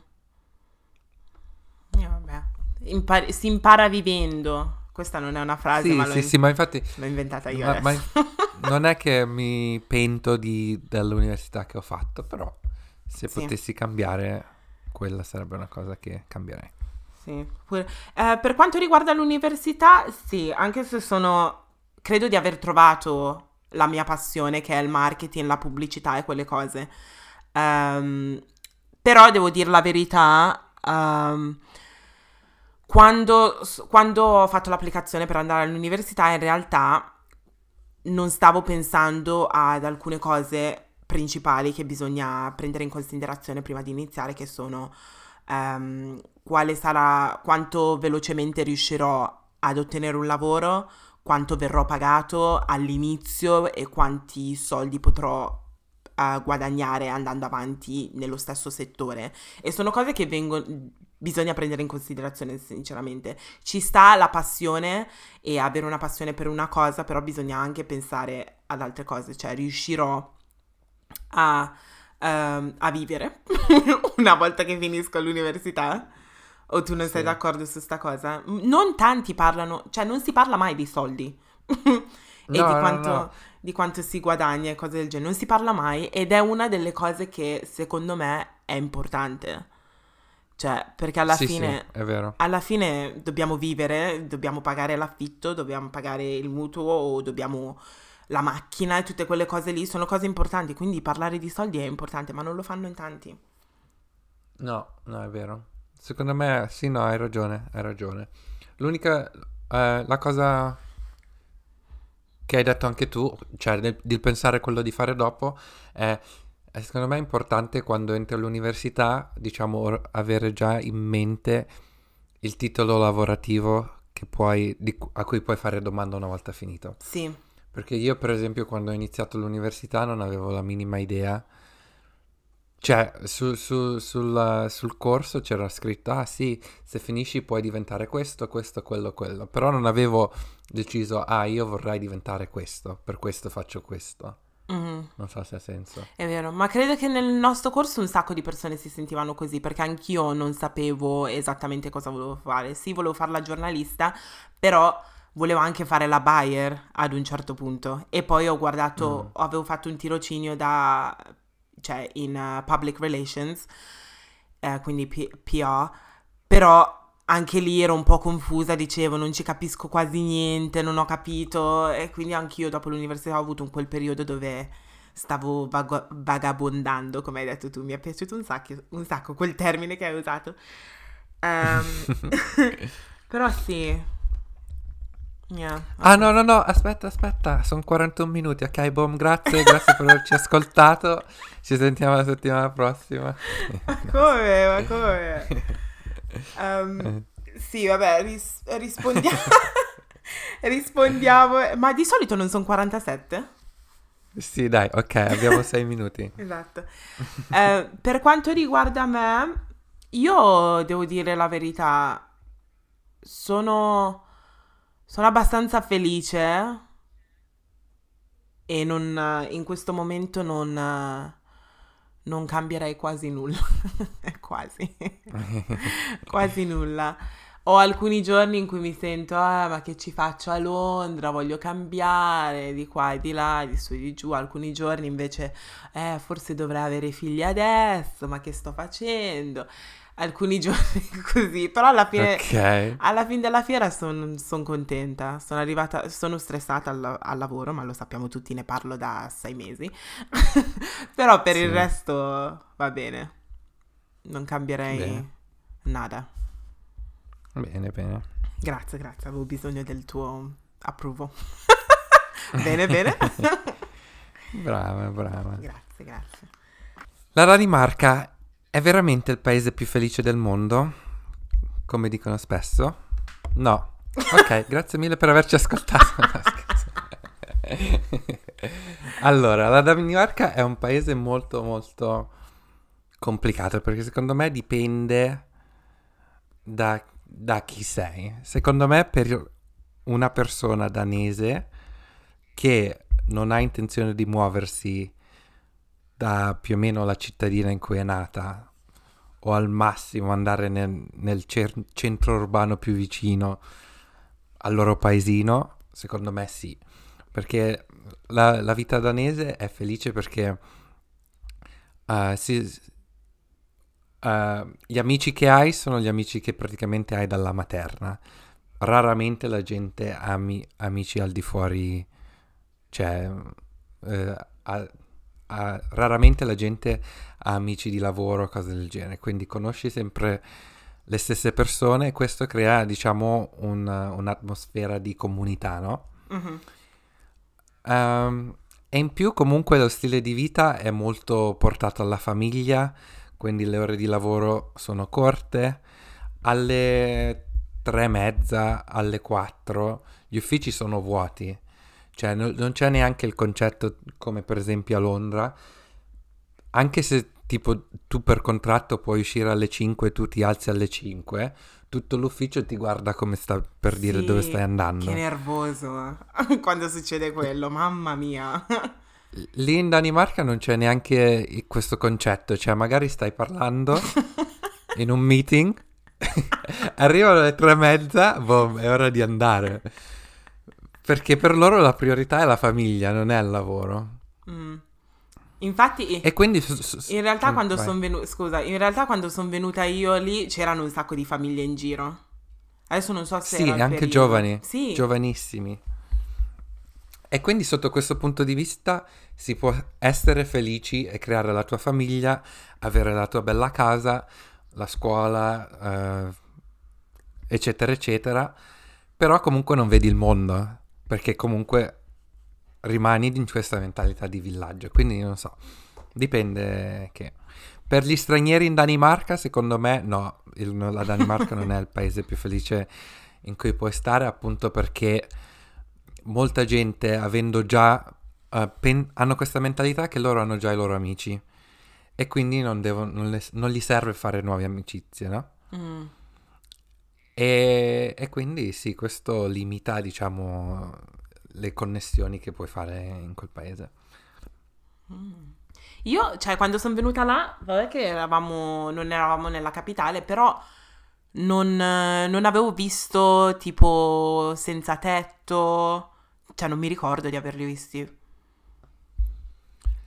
Eh, vabbè. Impar- si impara vivendo. Questa non è una frase, sì, ma, sì, in- sì, ma infatti... l'ho inventata io ma, ma non è che mi pento di, dell'università che ho fatto, però se sì. potessi cambiare, quella sarebbe una cosa che cambierei. Sì. Eh, per quanto riguarda l'università, sì, anche se sono... Credo di aver trovato la mia passione che è il marketing, la pubblicità e quelle cose. Um, però devo dire la verità, um, quando, quando ho fatto l'applicazione per andare all'università in realtà non stavo pensando ad alcune cose principali che bisogna prendere in considerazione prima di iniziare, che sono um, quale sarà, quanto velocemente riuscirò ad ottenere un lavoro, quanto verrò pagato all'inizio e quanti soldi potrò uh, guadagnare andando avanti nello stesso settore. E sono cose che vengono, bisogna prendere in considerazione, sinceramente. Ci sta la passione e avere una passione per una cosa, però bisogna anche pensare ad altre cose, cioè riuscirò a, uh, a vivere una volta che finisco l'università o tu non sì. sei d'accordo su sta cosa? Non tanti parlano, cioè non si parla mai di soldi. e no, di, quanto, no, no. di quanto si guadagna e cose del genere. Non si parla mai ed è una delle cose che secondo me è importante. Cioè, perché alla sì, fine, sì, è vero. alla fine dobbiamo vivere, dobbiamo pagare l'affitto, dobbiamo pagare il mutuo o dobbiamo la macchina e tutte quelle cose lì sono cose importanti. Quindi parlare di soldi è importante, ma non lo fanno in tanti. No, no, è vero. Secondo me, sì, no, hai ragione, hai ragione. L'unica, eh, la cosa che hai detto anche tu, cioè del, del pensare quello di fare dopo, è, è, secondo me importante quando entri all'università, diciamo, avere già in mente il titolo lavorativo che puoi, di, a cui puoi fare domanda una volta finito. Sì. Perché io, per esempio, quando ho iniziato l'università non avevo la minima idea. Cioè, su, su, sul, sul corso c'era scritto, ah sì, se finisci puoi diventare questo, questo, quello, quello. Però non avevo deciso, ah, io vorrei diventare questo, per questo faccio questo. Mhm. Non so se ha senso. È vero, ma credo che nel nostro corso un sacco di persone si sentivano così, perché anch'io non sapevo esattamente cosa volevo fare. Sì, volevo fare la giornalista, però volevo anche fare la buyer ad un certo punto. E poi ho guardato, avevo fatto un tirocinio da, cioè in uh, public relations, eh, quindi P- PR, però anche lì ero un po' confusa, dicevo, non ci capisco quasi niente, non ho capito, e quindi anch'io dopo l'università ho avuto un quel periodo dove stavo vago- vagabondando, come hai detto tu, mi è piaciuto un sacco, un sacco quel termine che hai usato. Ehm, però sì. Yeah. Ah no, no, no, aspetta, aspetta, sono 41 minuti, ok, boom, grazie, grazie per averci ascoltato, ci sentiamo la settimana prossima. Ma come? Ma come? Ehm, sì, vabbè, ris- rispondiamo. rispondiamo. Ma di solito non sono 47? Sì, dai, ok, abbiamo 6 minuti. Esatto. Eh, per quanto riguarda me, io devo dire la verità, sono, sono abbastanza felice e non, in questo momento non, non cambierei quasi nulla. quasi. quasi nulla. Ho alcuni giorni in cui mi sento, ah, ma che ci faccio a Londra? Voglio cambiare di qua e di là, di su e di giù. Alcuni giorni invece, eh, forse dovrei avere figli adesso, ma che sto facendo? Alcuni giorni così, però alla fine, Ok. alla fine della fiera sono contenta. Sono arrivata, sono stressata al, al lavoro, ma lo sappiamo tutti, ne parlo da sei mesi. Però per il Sì. resto va bene. Non cambierei Bene. nada. Bene, bene. Grazie, grazie, avevo bisogno del tuo approvo. bene, bene. Brava, brava. grazie, grazie. La Danimarca è veramente il paese più felice del mondo? Come dicono spesso? No. Ok, grazie mille per averci ascoltato. Allora, la Danimarca è un paese molto molto complicato perché secondo me dipende da, da chi sei. Secondo me per una persona danese che non ha intenzione di muoversi da più o meno la cittadina in cui è nata o al massimo andare nel, nel cer- centro urbano più vicino al loro paesino, secondo me sì, perché la, la vita danese è felice perché eh, si- eh, gli amici che hai sono gli amici che praticamente hai dalla materna. Raramente la gente ha ami- amici al di fuori, cioè eh, ha- ha- raramente la gente ha amici di lavoro o cose del genere, quindi conosci sempre le stesse persone e questo crea, diciamo, un- un'atmosfera di comunità, no? Mhm. Ehm, e in più comunque lo stile di vita è molto portato alla famiglia, quindi le ore di lavoro sono corte, alle tre e mezza, alle quattro, gli uffici sono vuoti, cioè no- non c'è neanche il concetto come per esempio a Londra, anche se tipo tu per contratto puoi uscire alle 5 e tu ti alzi alle 5, tutto l'ufficio ti guarda come sta per dire Sì, dove stai andando. Che nervoso quando succede quello, mamma mia. Lì in Danimarca non c'è neanche questo concetto, cioè magari stai parlando in un meeting, arrivano le tre e mezza, boh, è ora di andare. Perché per loro la priorità è la famiglia, non è il lavoro. Mm. Infatti, E quindi... in realtà Mm, quando sono venuta, scusa, in realtà quando sono venuta io lì c'erano un sacco di famiglie in giro. Adesso non so se Sì, anche periodo. giovani, Sì. giovanissimi. E quindi sotto questo punto di vista si può essere felici e creare la tua famiglia, avere la tua bella casa, la scuola, eh, eccetera, eccetera, però comunque non vedi il mondo, perché comunque rimani in questa mentalità di villaggio, quindi non so. Dipende che... Per gli stranieri in Danimarca, secondo me, no, il- la Danimarca non è il paese più felice in cui puoi stare, appunto perché molta gente, avendo già... eh, pen- hanno questa mentalità che loro hanno già i loro amici e quindi non, devono- non le- non gli serve fare nuove amicizie, no? Mm. E, e quindi sì, questo limita, diciamo, le connessioni che puoi fare in quel paese. Io, cioè, quando sono venuta là, vabbè che eravamo, non eravamo nella capitale, però non, non avevo visto tipo senza tetto, cioè non mi ricordo di averli visti.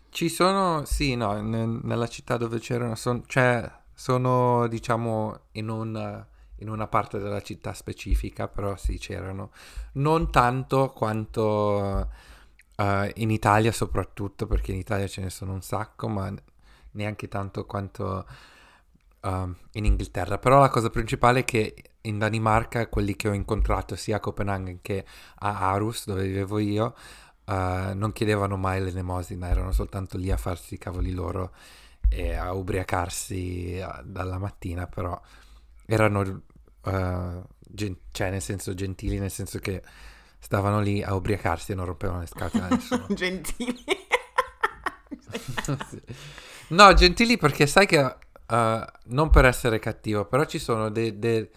Ci sono, sì, no, ne- nella città dove c'erano, son- cioè, sono, diciamo, in un- in una parte della città specifica, però sì, c'erano. Non tanto quanto eh, in Italia soprattutto, perché in Italia ce ne sono un sacco, ma neanche tanto quanto ehm, in Inghilterra. Però la cosa principale è che in Danimarca, quelli che ho incontrato sia a Copenaghen che a Aarhus, dove vivevo io, eh, non chiedevano mai l'elemosina, erano soltanto lì a farsi i cavoli loro e a ubriacarsi eh, dalla mattina, però erano, eh, gen- cioè nel senso gentili, nel senso che stavano lì a ubriacarsi e non rompevano le scatole a nessuno. Gentili. No, gentili perché sai che, eh, non per essere cattivo, però ci sono de- de-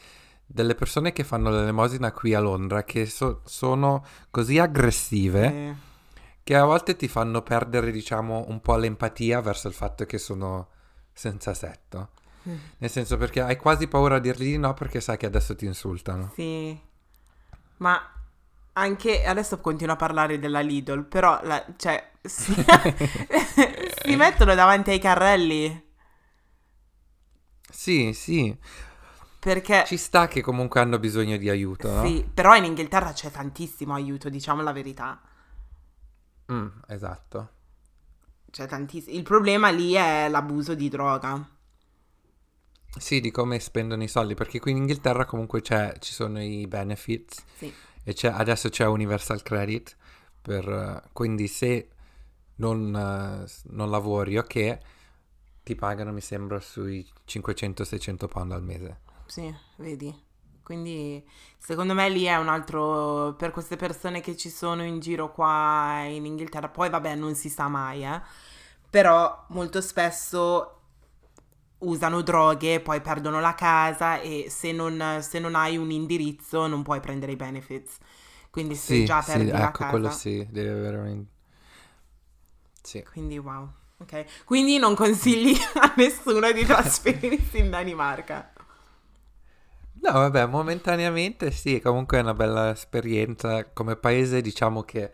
delle persone che fanno l'elemosina qui a Londra che so- sono così aggressive Eh, che a volte ti fanno perdere, diciamo, un po' l'empatia verso il fatto che sono senza setto. Mm. Nel senso perché hai quasi paura a dirgli di no perché sai che adesso ti insultano. Sì, ma anche adesso continuo a parlare della Lidl, però la- cioè, si, si mettono davanti ai carrelli Sì, sì. Perché Ci sta che comunque hanno bisogno di aiuto, no? sì, però in Inghilterra c'è tantissimo aiuto, diciamo la verità. Mm, esatto. C'è tantissimo. Il problema lì è l'abuso di droga. Sì, di come spendono i soldi, perché qui in Inghilterra comunque c'è, ci sono i benefits Sì. e c'è- adesso c'è Universal Credit, per, quindi se non, non lavori, ok, ti pagano mi sembra sui 500-600 pound al mese. Sì, vedi. Quindi secondo me lì è un altro per queste persone che ci sono in giro qua in Inghilterra. Poi vabbè, non si sa mai, eh. Però molto spesso usano droghe, poi perdono la casa e se non, se non hai un indirizzo non puoi prendere i benefits. Quindi se Sì, già sì, perdi la ecco, quello casa. sì, deve avere un... Sì. Quindi wow. Ok. Quindi non consigli a nessuno di trasferirsi in Danimarca. No, vabbè, momentaneamente sì, comunque è una bella esperienza. Come paese diciamo che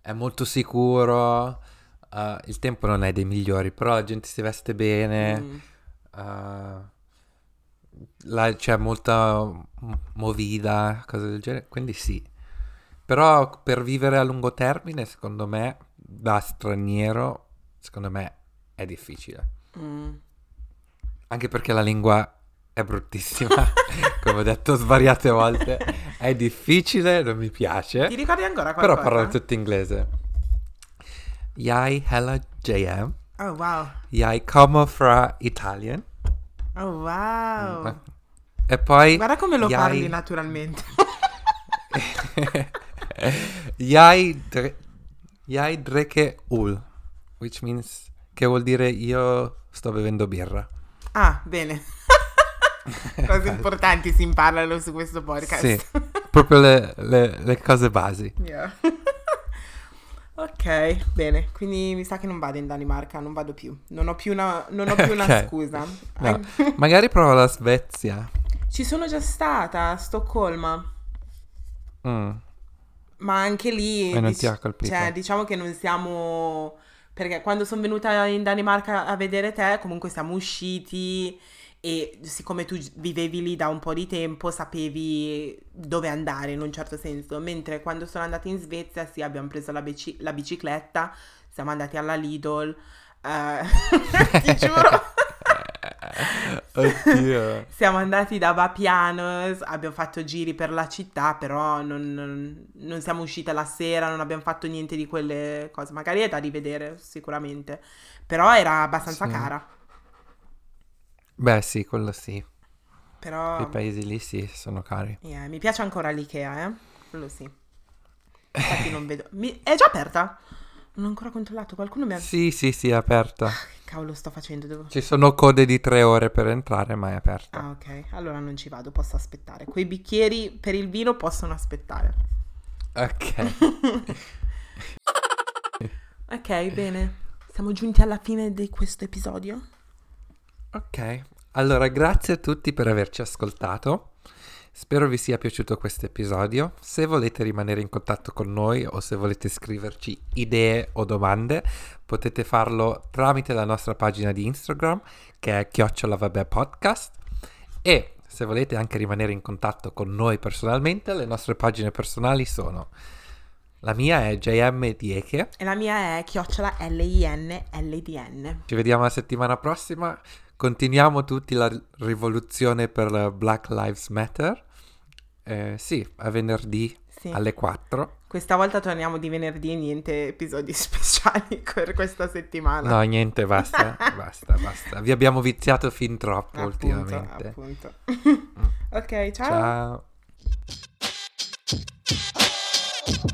è molto sicuro, eh, il tempo non è dei migliori, però la gente si veste bene, Mm. là c'è molta movida, cose del genere, quindi sì. Però per vivere a lungo termine, secondo me, da straniero, secondo me è difficile. Mm. Anche perché la lingua è bruttissima, come ho detto svariate volte. È difficile, non mi piace. Ti ricordi ancora Però qualcosa? parlo tutto inglese. Jai hella JM. Oh wow. Jai come fra Italian. Oh wow. E poi... Guarda come lo jai- parli naturalmente. Jai, dre- jai dreke ul. Which means... Che vuol dire io sto bevendo birra. ah, bene. Cose importanti si imparano su questo podcast. Sì, proprio le, le- le cose basi. Yeah. ok, bene. Quindi mi sa che non vado in Danimarca, non vado più. Non ho più una, non ho più una scusa. No, magari prova la Svezia. Ci sono già stata a Stoccolma. Mm. Ma anche lì... E non ti ha colpito? Cioè, diciamo che non siamo... Perché quando sono venuta in Danimarca a vedere te, comunque siamo usciti e siccome tu vivevi lì da un po' di tempo, sapevi dove andare in un certo senso. Mentre quando sono andata in Svezia, sì, abbiamo preso la, bici- la bicicletta, siamo andati alla Lidl. eh, ti giuro. Oddio. Siamo andati da Vapiano, abbiamo fatto giri per la città, però non, non- non siamo uscite la sera, non abbiamo fatto niente di quelle cose. Magari è da rivedere, sicuramente. Però era abbastanza Sì. cara. Beh, sì, quello sì. Però Quei paesi lì sì, sono cari. eh, mi piace ancora l'Ikea, eh? Quello sì. Infatti non vedo... Mi- È già aperta? Non ho ancora controllato, qualcuno mi ha... Sì, sì, sì, è aperta. Che cavolo sto facendo? Devo... Ci sono code di tre ore per entrare, ma è aperta. Ah, ok. Allora non ci vado, posso aspettare. Quei bicchieri per il vino possono aspettare. Ok. Ok, bene. Siamo giunti alla fine di questo episodio. Ok, allora grazie a tutti per averci ascoltato. Spero vi sia piaciuto questo episodio. Se volete rimanere in contatto con noi o se volete scriverci idee o domande, potete farlo tramite la nostra pagina di Instagram che è chiocciola vabbè podcast e se volete anche rimanere in contatto con noi personalmente, le nostre pagine personali sono la mia è JM Dieke. E la mia è chiocciola L-I-N-L-D-N. Ci vediamo la settimana prossima continuiamo tutti la rivoluzione per Black Lives Matter. Eh, sì, a venerdì sì. alle 4. Questa volta torniamo di venerdì, e niente episodi speciali per questa settimana. No, niente, basta, basta, basta. Vi abbiamo viziato fin troppo appunto, ultimamente. Appunto. Mm. ok, ciao. Ciao.